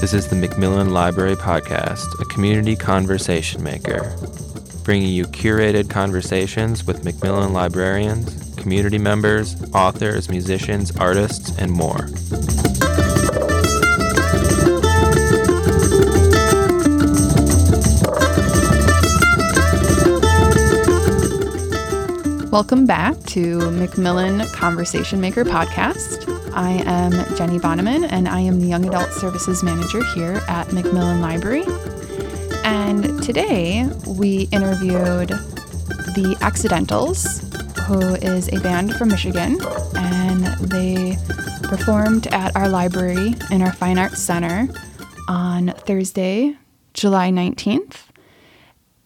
This is the McMillan Library Podcast, a community conversation maker, bringing you curated conversations with McMillan librarians, community members, authors, musicians, artists, and more. Welcome back to McMillan Conversation Maker podcast. I am Jennie Bonneman, and I am the Young Adult Services Manager here at McMillan Library. And today we interviewed the Accidentals, who is a band from Michigan, and they performed at our library in our Fine Arts Center on Thursday, July 19th.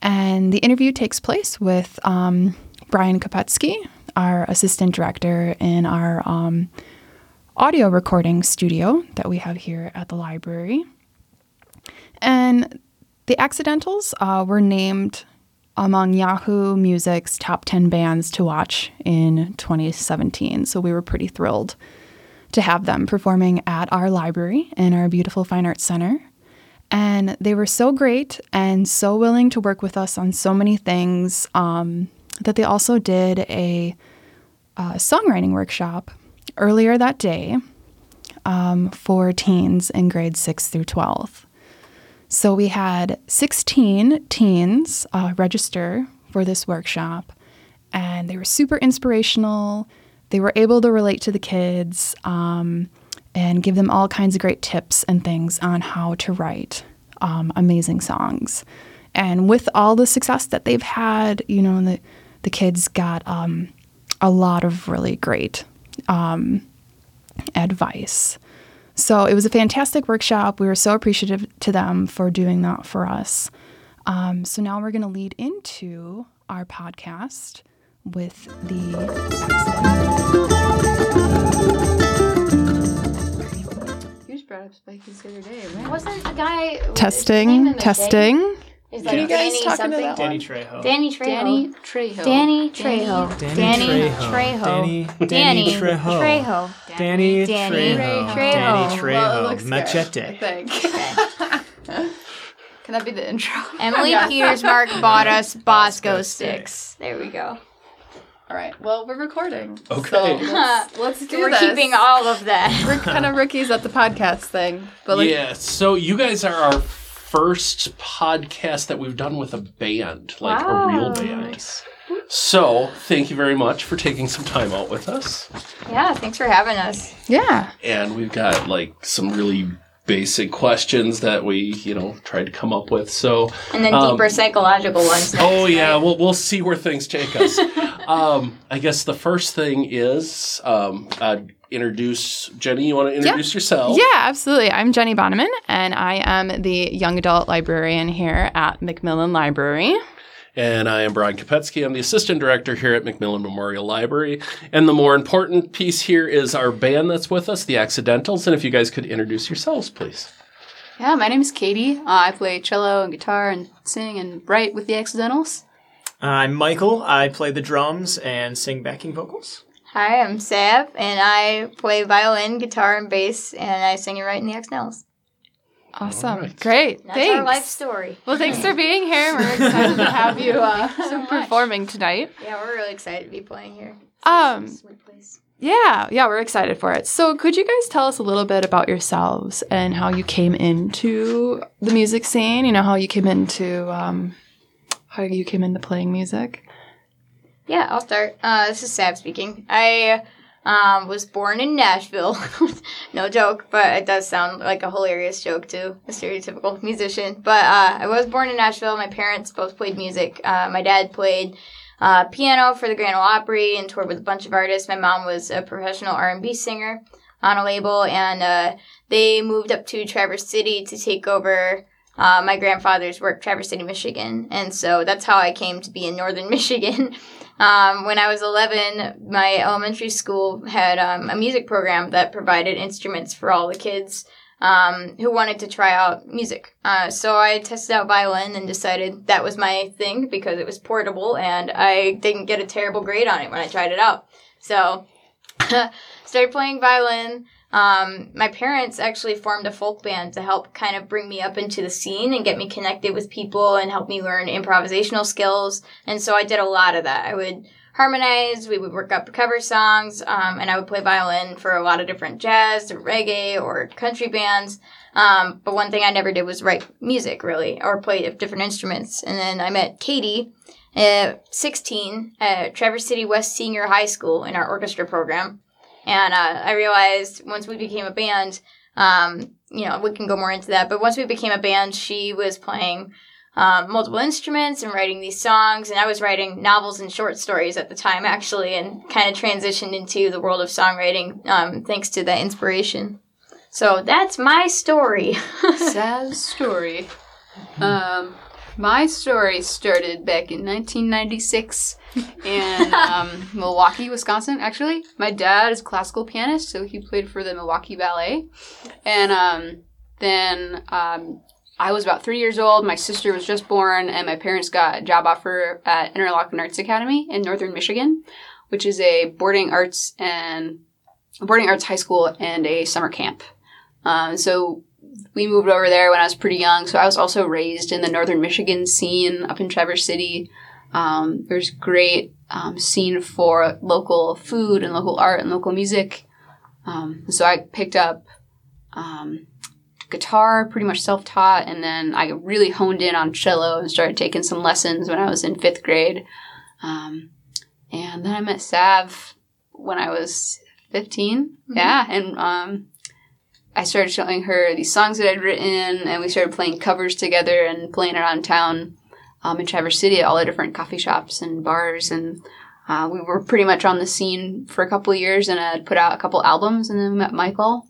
And the interview takes place with um, Brian Kopetsky, our assistant director in our um, audio recording studio that we have here at the library. And the Accidentals uh, were named among Yahoo Music's top 10 bands to watch in 2017. So we were pretty thrilled to have them performing at our library in our beautiful Fine Arts Center. And they were so great and so willing to work with us on so many things um, that they also did a, a songwriting workshop earlier that day um, for teens in grades 6 through 12. So we had 16 teens uh, register for this workshop, and they were super inspirational. They were able to relate to the kids um, and give them all kinds of great tips and things on how to write um, amazing songs. And with all the success that they've had, you know, the, the kids got um, a lot of really great um, advice. So it was a fantastic workshop. We were so appreciative to them for doing that for us. Um, so now we're going to lead into our podcast with the You just brought up Spikey's the other day, right? Wasn't a guy his name in testing, testing. thing? Is Can you guys Danny talk into something? that Danny? Trejo. Danny Trejo. Danny Trejo. Danny Trejo. Danny Danny Trejo. Trejo. Danny, Danny Danny Trejo. Trejo. Danny Danny Trejo. Trejo. Danny Trejo. Well, it good, I Machete. think. Can that be the intro? Emily Yeah. Peters Mark bought us Bosco sticks. There we go. All right. Well, we're recording. Okay. So let's, Let's do We're this. keeping all of that. we're kind of rookies at the podcast thing, but like, yeah, so you guys are our first podcast that we've done with a band, like a real Wow. band. So, thank you very much for taking some time out with us. Yeah, thanks for having us. Yeah. And we've got like some really basic questions that we, you know, tried to come up with. So, And then Um, deeper psychological ones. Next, oh yeah, right? we'll we'll see where things take us. um, I guess the first thing is um, uh, introduce Jennie. You want to introduce yourself? Yeah, absolutely. I'm Jennie Bonneman, and I am the young adult librarian here at McMillan Library. And I am Brian Kopetsky. I'm the assistant director here at McMillan Memorial Library. And the more important piece here is our band that's with us, the Accidentals. And if you guys could introduce yourselves, please. yeah, my name is Katie. Uh, I play cello and guitar and sing and write with the Accidentals. I'm Michael. I play the drums and sing backing vocals. Hi, I'm Sav, and I play violin, guitar, and bass, and I sing and write in the Accidentals. Awesome. All right. Great. That's Thanks. our life story. Well, thanks for being here. We're excited to have you uh, so performing tonight. Yeah, we're really excited to be playing here. Um, Sweet place. Yeah, yeah, we're excited for it. So, could you guys tell us a little bit about yourselves and how you came into the music scene? You know, how you came into um, how you came into playing music. Yeah, I'll start. Uh, this is Sav speaking. I um, was born in Nashville. no joke, but it does sound like a hilarious joke to a stereotypical musician. But uh, I was born in Nashville. My parents both played music. Uh, my dad played uh, piano for the Grand Ole Opry and toured with a bunch of artists. My mom was a professional R&B singer on a label, and uh, they moved up to Traverse City to take over uh, my grandfather's work, Traverse City, Michigan. And so that's how I came to be in northern Michigan. Um, when I was 11, my elementary school had um, a music program that provided instruments for all the kids um, who wanted to try out music. Uh, so I tested out violin and decided that was my thing because it was portable and I didn't get a terrible grade on it when I tried it out. So started playing violin. Um, my parents actually formed a folk band to help kind of bring me up into the scene and get me connected with people and help me learn improvisational skills. And so I did a lot of that. I would harmonize, we would work up cover songs, um, and I would play violin for a lot of different jazz or reggae or country bands. Um, but one thing I never did was write music really or play different instruments. And then I met Katie at 16 at Traverse City West Senior High School in our orchestra program. And uh, I realized once we became a band, um, you know, we can go more into that. But once we became a band, she was playing um, multiple instruments and writing these songs. And I was writing novels and short stories at the time, actually, and kind of transitioned into the world of songwriting um, thanks to that inspiration. So that's my story. Sad story. Um, my story started back in 1996 in um, Milwaukee, Wisconsin. Actually, my dad is a classical pianist, so he played for the Milwaukee Ballet. And um, then um, I was about three years old. My sister was just born, and my parents got a job offer at Interlochen Arts Academy in Northern Michigan, which is a boarding arts and boarding arts high school and a summer camp. Um, so we moved over there when I was pretty young. So I was also raised in the northern Michigan scene up in Traverse City. Um, there's great um, scene for local food and local art and local music. Um, so I picked up um, guitar, pretty much self taught, and then I really honed in on cello and started taking some lessons when I was in fifth grade. Um, and then I met Sav when I was 15. Yeah, and um, I started showing her these songs that I'd written, and we started playing covers together and playing around town um, in Traverse City at all the different coffee shops and bars. And uh, we were pretty much on the scene for a couple of years, and I'd put out a couple albums, and then we met Michael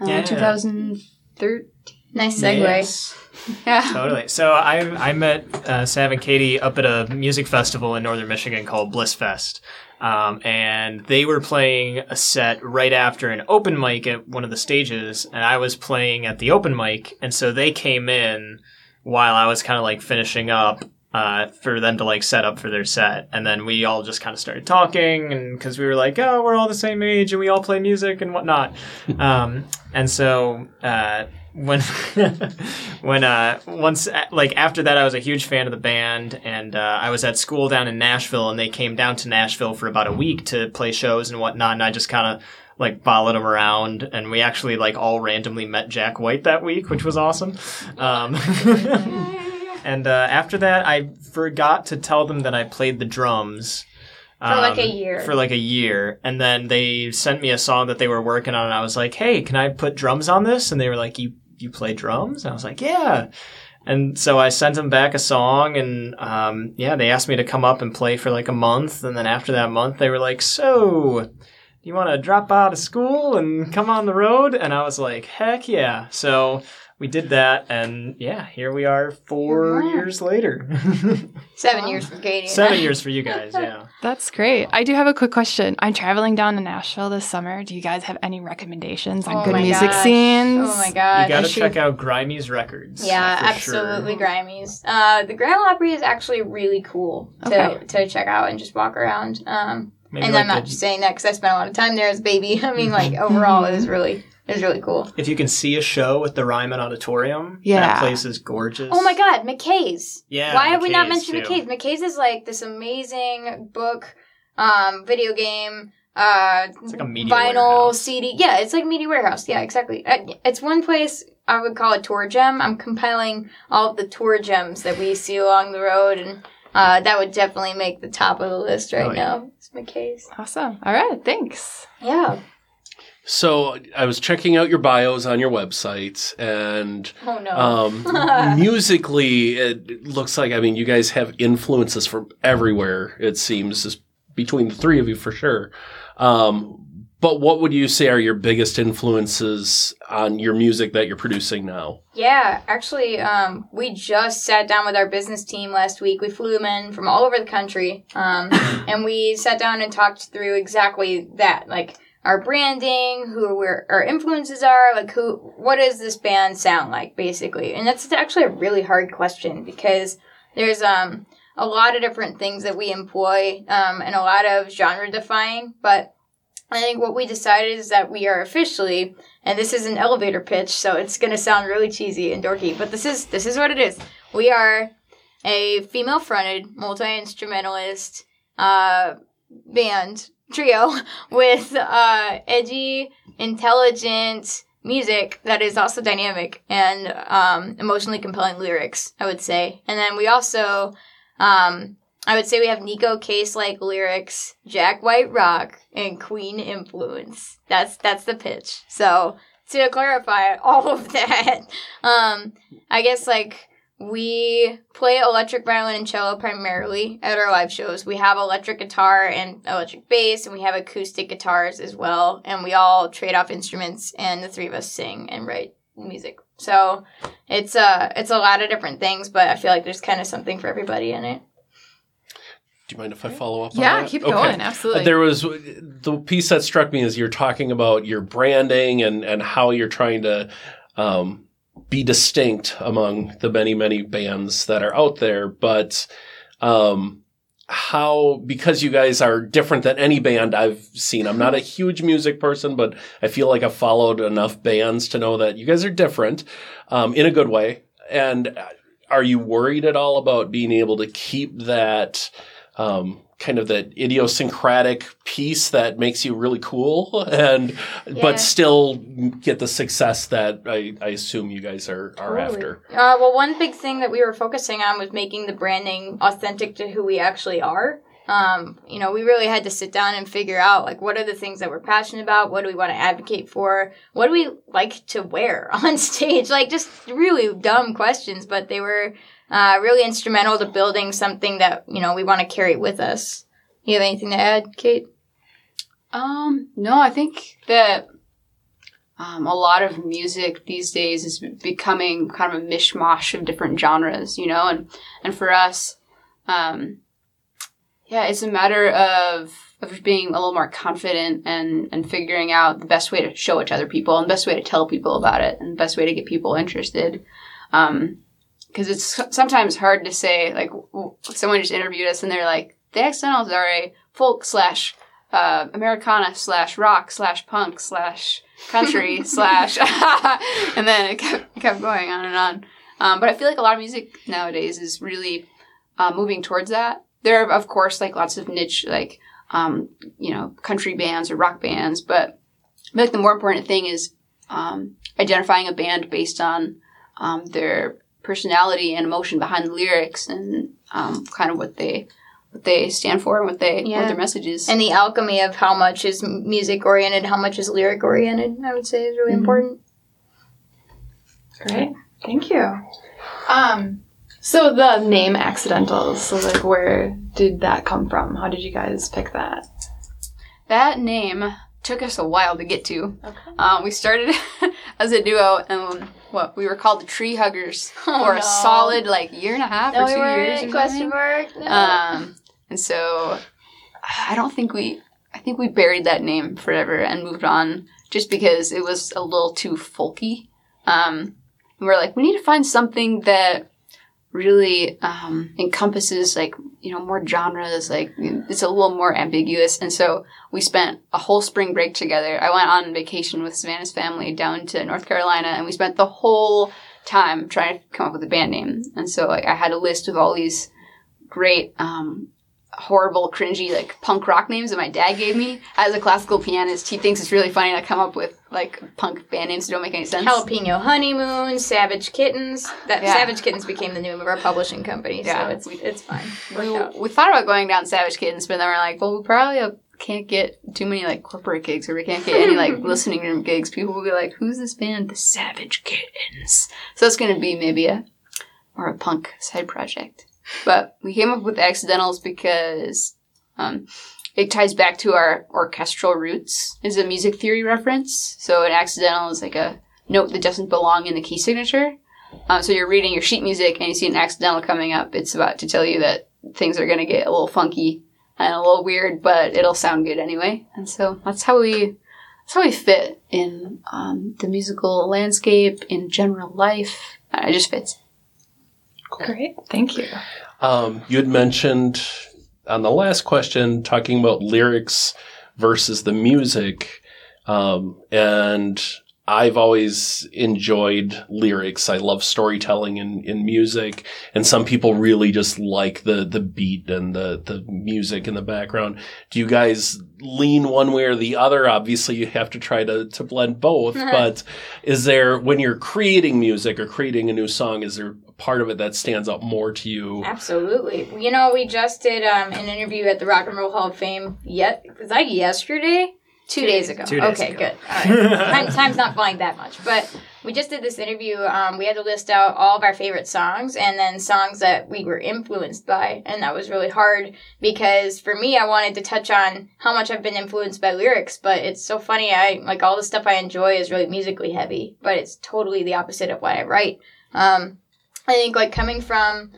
uh, Yeah. 2013. nice segue. Yes. Yeah. Totally. So I I met uh, Sav and Katie up at a music festival in northern Michigan called Blissfest. Um, and they were playing a set right after an open mic at one of the stages, and I was playing at the open mic, and so they came in while I was kind of like finishing up uh, for them to like set up for their set, and then we all just kind of started talking, and because we were like, oh, we're all the same age, and we all play music and whatnot, um, and so. Uh, when when uh once like after that I was a huge fan of the band and uh, I was at school down in Nashville and they came down to Nashville for about a week to play shows and whatnot and I just kind of like followed them around and we actually like all randomly met Jack White that week which was awesome um, and uh, after that I forgot to tell them that I played the drums For like a um, year. For like a year. And then they sent me a song that they were working on, and I was like, hey, can I put drums on this? And they were like, you, you play drums? And I was like, yeah. And so I sent them back a song, and um, yeah, they asked me to come up and play for like a month. And then after that month, they were like, so. You want to drop out of school and come on the road? And I was like, heck yeah. So we did that, and yeah, here we are four Wow. years later. Seven years for Katie. Seven years for you guys, yeah. That's great. I do have a quick question. I'm traveling down to Nashville this summer. Do you guys have any recommendations on Oh good music gosh. scenes? Oh my god. You gotta I should- check out Grimey's records. Yeah, absolutely Sure. Grimey's. Uh, the Grand Ole Opry is actually really cool to, Okay. to check out and just walk around. Um, Maybe and like I'm not the- just saying that because I spent a lot of time there as a baby. I mean, like overall, it was really it was really cool. if you can see a show at the Ryman Auditorium, Yeah. that place is gorgeous. Oh my God, McKay's. Yeah. Why have we not mentioned too. McKay's? McKay's is like this amazing book, um, video game, uh, It's like a media vinyl warehouse. CD. Yeah, it's like media warehouse. Yeah, exactly. Uh, It's one place I would call a tour gem. I'm compiling all of the tour gems that we see along the road, and uh, that would definitely make the top of the list right Oh, yeah. now. It's McKay's. Awesome. All right. Thanks. Yeah. So I was checking out your bios on your website, and Oh no. um, musically, it looks like I mean you guys have influences from everywhere. It seems just between the three of you for sure. Um, but what would you say are your biggest influences on your music that you're producing now? Yeah, actually, um, we just sat down with our business team last week. We flew them in from all over the country, um, and we sat down and talked through exactly that, like our branding, who we're, our influences are, like who, what does this band sound like, basically. And that's actually a really hard question because there's um a lot of different things that we employ, um, and a lot of genre defying, but I think what we decided is that we are officially, and this is an elevator pitch, so it's gonna sound really cheesy and dorky, but this is this is what it is. We are a female-fronted multi instrumentalist uh, band trio with uh, edgy, intelligent music that is also dynamic and um, emotionally compelling lyrics. I would say, and then we also. Um, I would say we have Neko Case like lyrics, Jack White rock, and Queen influence. That's that's the pitch. So to clarify all of that, um, I guess like we play electric violin and cello primarily at our live shows. We have electric guitar and electric bass, and we have acoustic guitars as well. And we all trade off instruments, and the three of us sing and write music. So it's uh it's a lot of different things, but I feel like there's kind of something for everybody in it. Do you mind if I follow up? on Yeah, that? keep Okay. going. Absolutely. There was the piece that struck me is you're talking about your branding and and how you're trying to um, be distinct among the many many bands that are out there, but um, how because you guys are different than any band I've seen. I'm not a huge music person, but I feel like I've followed enough bands to know that you guys are different um, in a good way. And are you worried at all about being able to keep that? um, kind of the idiosyncratic piece that makes you really cool and Yeah. but still get the success that I, I assume you guys are, are after. Uh, well, one big thing that we were focusing on was making the branding authentic to who we actually are. Um, you know, we really had to sit down and figure out like what are the things that we're passionate about, what do we want to advocate for, what do we like to wear on stage, like just really dumb questions, but they were uh, really instrumental to building something that you know we want to carry with us. You have anything to add, Kate? Um, no, I think that um, a lot of music these days is becoming kind of a mishmash of different genres, you know, and and for us, um, yeah, it's a matter of of being a little more confident and and figuring out the best way to show it to other people and the best way to tell people about it and the best way to get people interested. Um, because it's sometimes hard to say like someone just interviewed us and they're like the accidentals are a folk slash uh, Americana slash rock slash punk slash country slash, and then it kept, it kept going on and on. Um, but I feel like a lot of music nowadays is really uh, moving towards that. There are, of course, like lots of niche, like um, you know, country bands or rock bands, but I like the more important thing is um, identifying a band based on um, their personality and emotion behind the lyrics and um, kind of what they what they stand for and what they Yeah. what their message is. And the alchemy of how much is music oriented, how much is lyric oriented, I would say is really Mhm. important. Great. Thank you. Um, so the name Accidentals, so like where did that come from? How did you guys pick that? That name took us a while to get to. Okay. Um, we started as a duo, and what we were called the Tree Huggers Oh, for no. a solid like year and a half No, or we two weren't. years. Question mark. No. Um, and so I don't think we, I think we buried that name forever and moved on just because it was a little too folky. Um, and we're like, we need to find something that really um, encompasses like you know more genres like it's a little more ambiguous. And so we spent a whole spring break together. I went on vacation with savannah's family down to north carolina and we spent the whole time trying to come up with a band name. And so like i had a list of all these great um, horrible cringy like punk rock names that my dad gave me as a classical pianist he thinks it's really funny to come up with like punk band names that don't make any sense Jalapeno Honeymoon, Savage Kittens. That Yeah. Savage Kittens became the name of our publishing company, Yeah. so it's it's fine. we, we thought about going down Savage Kittens, but then we're like, well, we probably can't get too many like corporate gigs, or we can't get any like listening room gigs. People will be like, "Who's this band?" The Savage Kittens. So it's gonna be maybe a or a punk side project. But we came up with Accidentals because um, it ties back to our orchestral roots. Is a music theory reference. So an accidental is like a note that doesn't belong in the key signature. Um, so you're reading your sheet music and you see an accidental coming up. It's about to tell you that things are going to get a little funky and a little weird, but it'll sound good anyway. And so that's how we that's how we fit in um, the musical landscape in general life. It just fits. Great. Thank you. Um, you had mentioned on the last question talking about lyrics versus the music. Um, and I've always enjoyed lyrics. I love storytelling in, in music. And some people really just like the, the beat and the, the music in the background. Do you guys lean one way or the other? Obviously, you have to try to, to blend both. but is there, when you're creating music or creating a new song, is there a part of it that stands out more to you? Absolutely. You know, we just did um, an interview at the Rock and Roll Hall of Fame. Yet was that yesterday? Two, days ago. Two days okay, ago. good. All right. Time, time's not flying that much, but we just did this interview. Um, we had to list out all of our favorite songs and then songs that we were influenced by, and that was really hard because for me, I wanted to touch on how much I've been influenced by lyrics. But it's so funny. I like all the stuff I enjoy is really musically heavy, but it's totally the opposite of what I write. Um, I think like coming from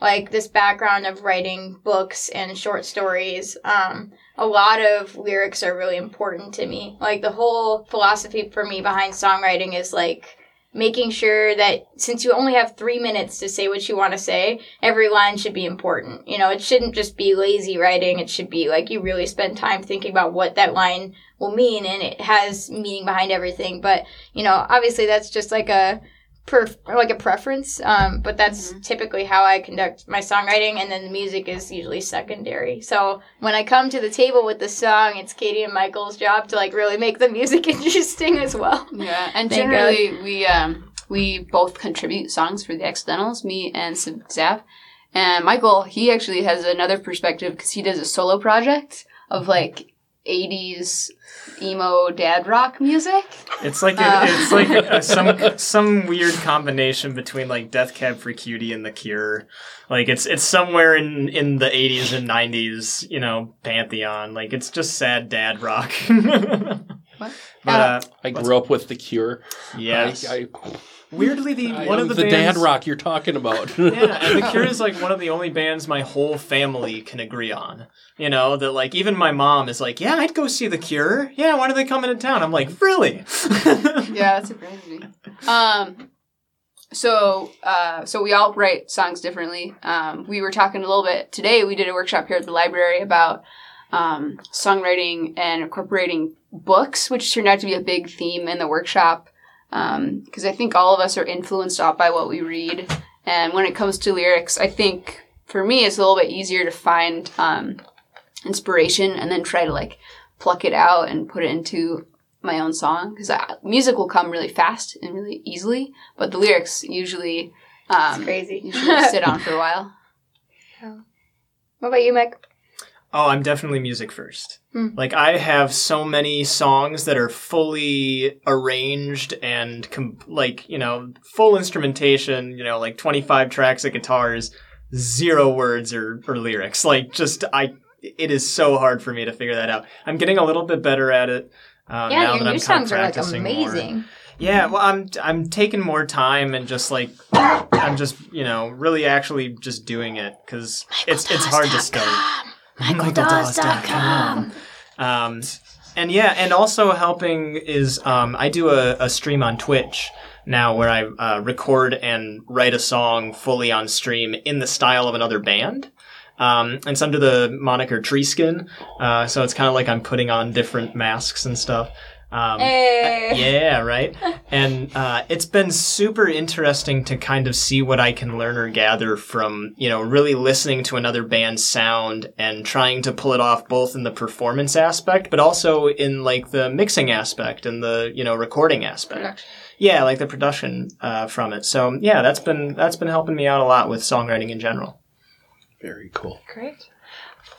like this background of writing books and short stories um, a lot of lyrics are really important to me. Like the whole philosophy for me behind songwriting is like making sure that since you only have three minutes to say what you want to say every line should be important. You know it shouldn't just be lazy writing. It should be like you really spend time thinking about what that line will mean and it has meaning behind everything. But you know obviously that's just like a per like a preference um, but that's typically how i conduct my songwriting and then the music is usually secondary. So when i come to the table with the song it's katie and michael's job to like really make the music interesting as well. Yeah, and Thank generally we um we both contribute songs for the accidentals, me and Sav. And Michael, he actually has another perspective because he does a solo project of like 80s emo dad rock music. It's like a, Uh. it's like a, some some weird combination between like Death Cab for Cutie and The Cure. Like it's it's somewhere in in the 80s and 90s, you know, pantheon. Like it's just sad dad rock. What? But uh, I grew up with The Cure. yes, I, weirdly the I, one of the, the bands, dad rock you're talking about. yeah, and The Cure is like one of the only bands my whole family can agree on. You know, that like even my mom is like, yeah, I'd go see The Cure. Yeah, why don't they come into town? I'm like, really? yeah, that's crazy. Um, so uh, so we all write songs differently. Um, we were talking a little bit today. We did a workshop here at the library about um, songwriting and incorporating books, which turned out to be a big theme in the workshop. Because I think all of us are influenced off by what we read, and when it comes to lyrics, I think for me it's a little bit easier to find um, inspiration and then try to like pluck it out and put it into my own song. Because music will come really fast and really easily, but the lyrics usually um, crazy. usually sit on for a while. what about you mike Oh, I'm definitely music first. Hmm. Like I have so many songs that are fully arranged and com- like, you know, full instrumentation, you know, like 25 tracks of guitars, zero words or, or lyrics. Like just I it is so hard for me to figure that out. I'm getting a little bit better at it. Um, yeah now your that I'm new songs are like practicing more. amazing Yeah, well, I'm I'm taking more time and just like I'm just you know really actually just doing it because it's it's hard to start. michaeldause.com Um, and yeah, and also helping is um, I do a, a stream on Twitch now where I uh, record and write a song fully on stream in the style of another band. Um, and it's under the moniker Tree Skin, uh, so it's kind of like I'm putting on different masks and stuff. Um, Hey. yeah, right. And uh, it's been super interesting to kind of see what I can learn or gather from, you know, really listening to another band's sound and trying to pull it off both in the performance aspect, but also in like the mixing aspect and the, you know, recording aspect. Production. Yeah, like the production uh, from it. So yeah, that's been that's been helping me out a lot with songwriting in general. Very cool. great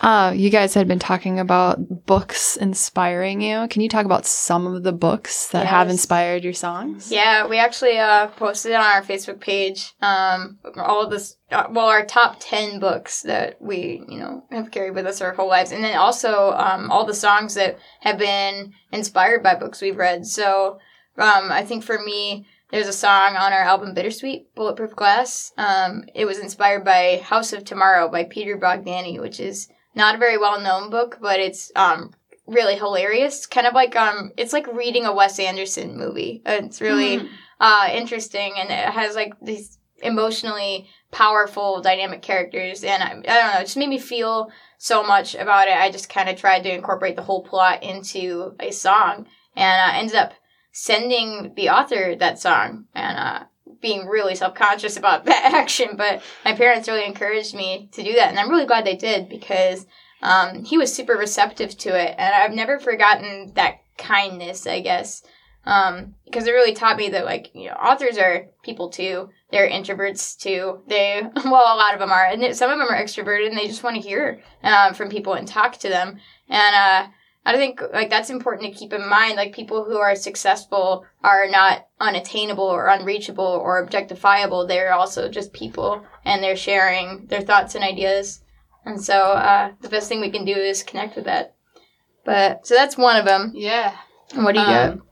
Uh, you guys had been talking about books inspiring you. Can you talk about some of the books that have inspired your songs? Yeah, we actually uh, posted on our Facebook page um, all of this, uh, well, our top 10 books that we, you know, have carried with us our whole lives. And then also um, all the songs that have been inspired by books we've read. So um, I think for me, there's a song on our album Bittersweet, Bulletproof Glass. Um, it was inspired by House of Tomorrow by Peter Bognanni, which is not a very well known book, but it's um, really hilarious. Kind of like um, it's like reading a Wes Anderson movie. It's really Hmm. uh, interesting, and it has like these emotionally powerful, dynamic characters, and I, I don't know, it just made me feel so much about it. I just kind of tried to incorporate the whole plot into a song, and I uh, ended up sending the author that song, and uh, being really self conscious about that action. But my parents really encouraged me to do that, and I'm really glad they did because um, he was super receptive to it, and I've never forgotten that kindness, I guess. Um, because it really taught me that like you know authors are people too. They're introverts too. They well a lot of them are, and some of them are extroverted and they just want to hear um, from people and talk to them. And uh, I think like that's important to keep in mind. Like people who are successful are not unattainable or unreachable or objectifiable. They're also just people, and they're sharing their thoughts and ideas. And so uh, the best thing we can do is connect with that. But so that's one of them. Yeah. And what do you Um, got?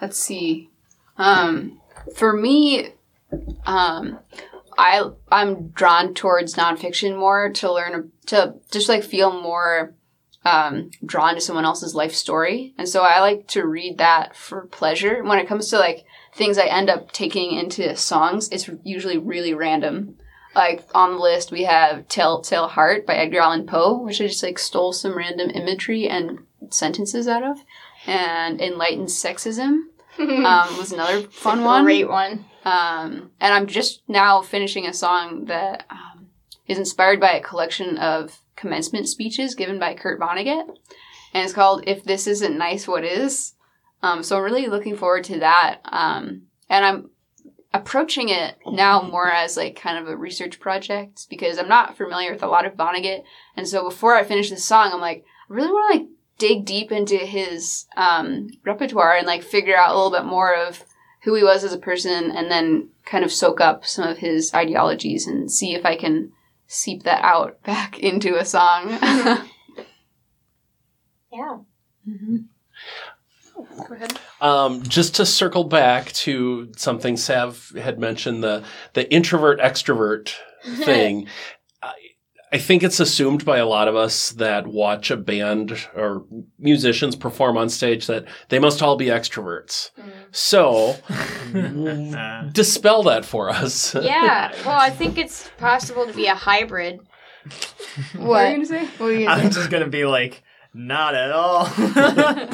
let's see. Um, for me, um, I I'm drawn towards nonfiction more to learn to just like feel more um, drawn to someone else's life story, and so I like to read that for pleasure. When it comes to like things I end up taking into songs, it's usually really random. Like on the list, we have "Telltale Heart" by Edgar Allan Poe, which I just like stole some random imagery and sentences out of, and "Enlightened Sexism." um, was another fun one. Great one. Um, and I'm just now finishing a song that is inspired by a collection of commencement speeches given by Kurt Vonnegut, and it's called "If This Isn't Nice, What Is." Um, so I'm really looking forward to that, um, and I'm approaching it now more as like kind of a research project because I'm not familiar with a lot of Vonnegut, and so before I finish this song, I'm like, I really want to like dig deep into his um, repertoire and like figure out a little bit more of who he was as a person and then kind of soak up some of his ideologies and see if I can seep that out back into a song. Yeah. Go ahead. Um, just to circle back to something Sav had mentioned the the introvert extrovert thing. I, I think it's assumed by a lot of us that watch a band or musicians perform on stage that they must all be extroverts. So Uh, dispel that for us. Yeah. Well, I think it's possible to be a hybrid. What are you gonna say? What are you gonna I'm say? just gonna be like, not at all.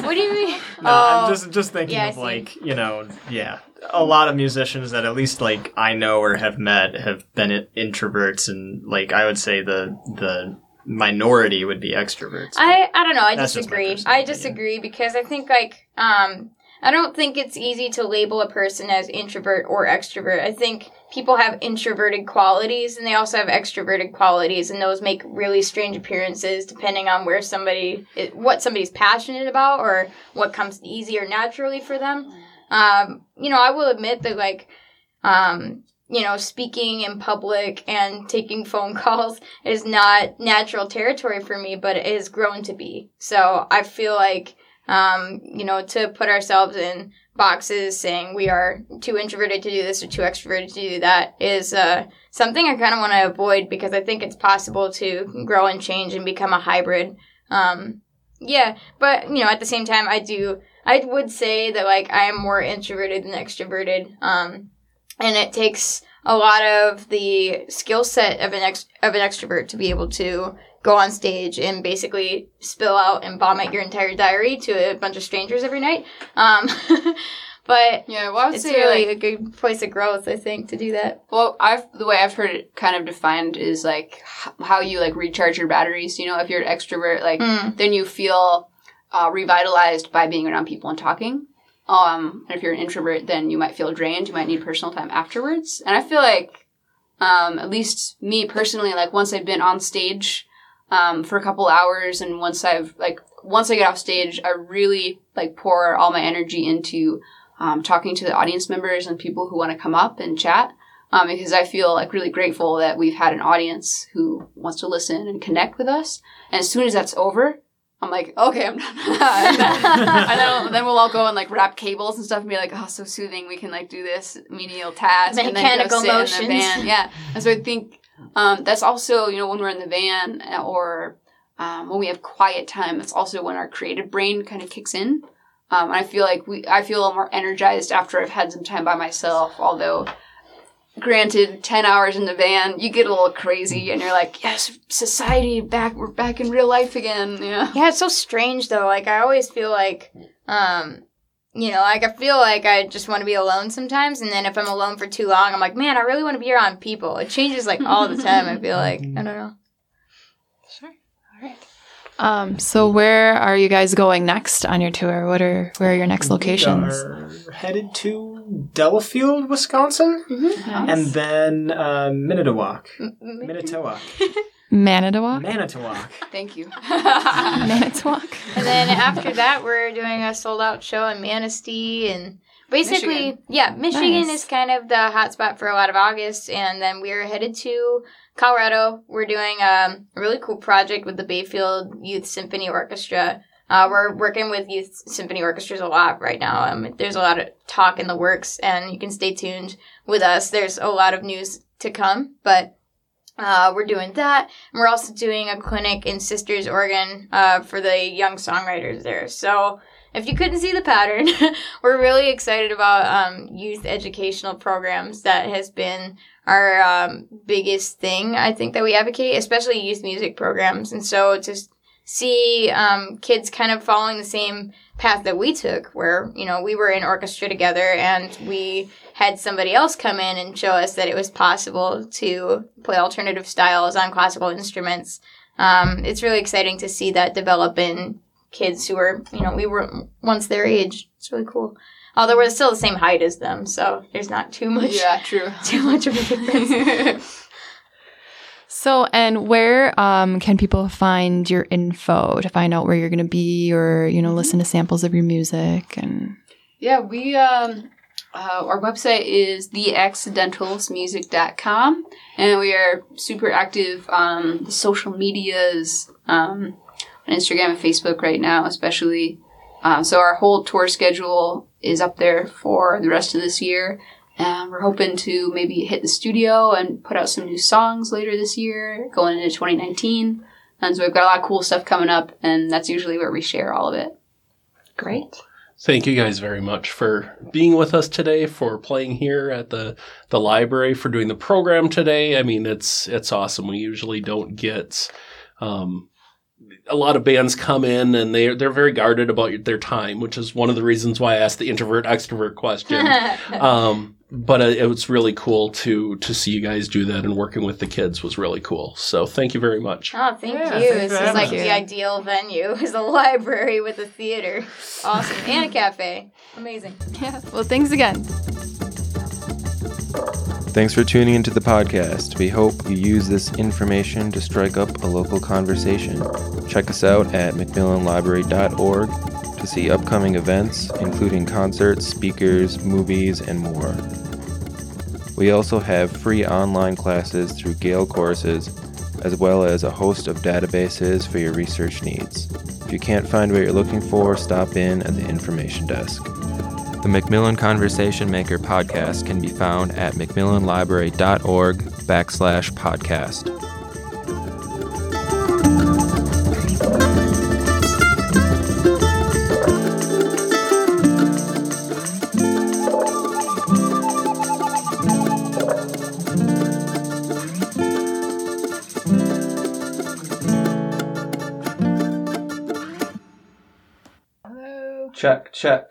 What do you mean? No, Oh. I'm just just thinking Yeah, of like you know, yeah, a lot of musicians that at least like I know or have met have been introverts, and like I would say the the minority would be extroverts. I I don't know. I That's just my disagree. I disagree because I think like um I don't think it's easy to label a person as introvert or extrovert. I think people have introverted qualities and they also have extroverted qualities and those make really strange appearances depending on where somebody what somebody's passionate about or what comes easy or naturally for them. Um you know, I will admit that like um you know, speaking in public and taking phone calls is not natural territory for me, but it has grown to be. So I feel like, um, you know, to put ourselves in boxes saying we are too introverted to do this or too extroverted to do that is uh, something I kind of want to avoid because I think it's possible to grow and change and become a hybrid. Um, yeah, but you know, at the same time, I do. I would say that like I am more introverted than extroverted. Um, and it takes a lot of the skill set of an ex- of an extrovert to be able to go on stage and basically spill out and vomit your entire diary to a bunch of strangers every night. Um, but Yeah, well, I would it's say really like, a good place of growth, I think, to do that. well, I've the way I've heard it kind of defined is like how you like recharge your batteries. You know, if you're an extrovert, like Mm. then you feel uh, revitalized by being around people and talking. Um, and if you're an introvert, then you might feel drained. You might need personal time afterwards. And I feel like, um, at least me personally, like once I've been on stage, um, for a couple hours, and once I've like once I get off stage, I really like pour all my energy into um, talking to the audience members and people who want to come up and chat. Um, because I feel like really grateful that we've had an audience who wants to listen and connect with us. And as soon as that's over, I'm like, okay, I'm done. and then, and then, then we'll all go and like wrap cables and stuff and be like, oh, so soothing. We can like do this menial task and then Mechanical go sit in the motions. van. Yeah. And so I think um, that's also, you know, when we're in the van uh, or um, when we have quiet time, that's also when our creative brain kind of kicks in. Um, I feel like we, I feel a little more energized after I've had some time by myself. Although granted 10 hours in the van you get a little crazy and you're like yes society back we're back in real life again yeah Yeah, it's so strange though. Like I always feel like, um, you know, like I feel like I just want to be alone sometimes, and then if I'm alone for too long, I'm like, man, I really want to be around people. It changes like all the time. I feel like I don't know. Sure. All right. Um, so where are you guys going next on your tour? What are where are your next locations? We are headed to Delafield, Wisconsin, and then uh, Minnetonka. Minnetonka. Manitowoc? Manitowoc. thank you Manitowoc? And then after that, we're doing a sold out show in Manistee and basically, Michigan. yeah, Michigan Nice. is kind of the hotspot for a lot of August. And then we're headed to Colorado. We're doing um, a really cool project with the Bayfield Youth Symphony Orchestra. Uh, we're working with youth symphony orchestras a lot right now. Um, there's a lot of talk in the works, and you can stay tuned with us. There's a lot of news to come, but uh, we're doing that. And we're also doing a clinic in Sisters, Oregon, uh, for the young songwriters there. So if you couldn't see the pattern, we're really excited about um, youth educational programs. That has been our um, biggest thing, I think, that we advocate, especially youth music programs. And so to see um, kids kind of following the same path that we took, where, you know, we were in orchestra together and we had somebody else come in and show us that it was possible to play alternative styles on classical instruments. Um, it's really exciting to see that develop in kids who are, you know, we were once their age. It's really cool. Although we're still the same height as them, so there's not too much, yeah true too much of a difference. So, and where um, can people find your info to find out where you're going to be or, you know, listen to samples of your music? And Yeah, we um uh, our website is theaccidentalsmusic.com and we are super active on the social medias um, on Instagram and Facebook right now, especially. Um, so our whole tour schedule is up there for the rest of this year. And we're hoping to maybe hit the studio and put out some new songs later this year, going into 2019. And so we've got a lot of cool stuff coming up, and that's usually where we share all of it. great. Thank you guys very much for being with us today, for playing here at the the library, for doing the program today. I mean, it's it's awesome. We usually don't get um, a lot of bands come in and they they're very guarded about their time, which is one of the reasons why I asked the introvert extrovert question. um, but uh, it was really cool to to see you guys do that and working with the kids was really cool. So thank you very much. Oh, thank Yeah, you. thanks This is like us. the ideal venue. Is a library with a theater. Awesome. And a cafe. Amazing. Yeah. Well, thanks again. Thanks for tuning into the podcast. We hope you use this information to strike up a local conversation. Check us out at mcmillanlibrary.org to see upcoming events, including concerts, speakers, movies, and more. We also have free online classes through Gale courses, as well as a host of databases for your research needs. If you can't find what you're looking for, stop in at the information desk. The McMillan Conversation Maker podcast can be found at mcmillanlibrary.org backslash podcast. Check, check.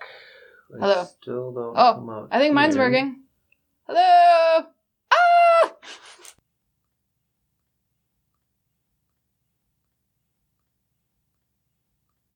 I Hello. Still don't Oh, come I think mine's here. working. Hello. Ah!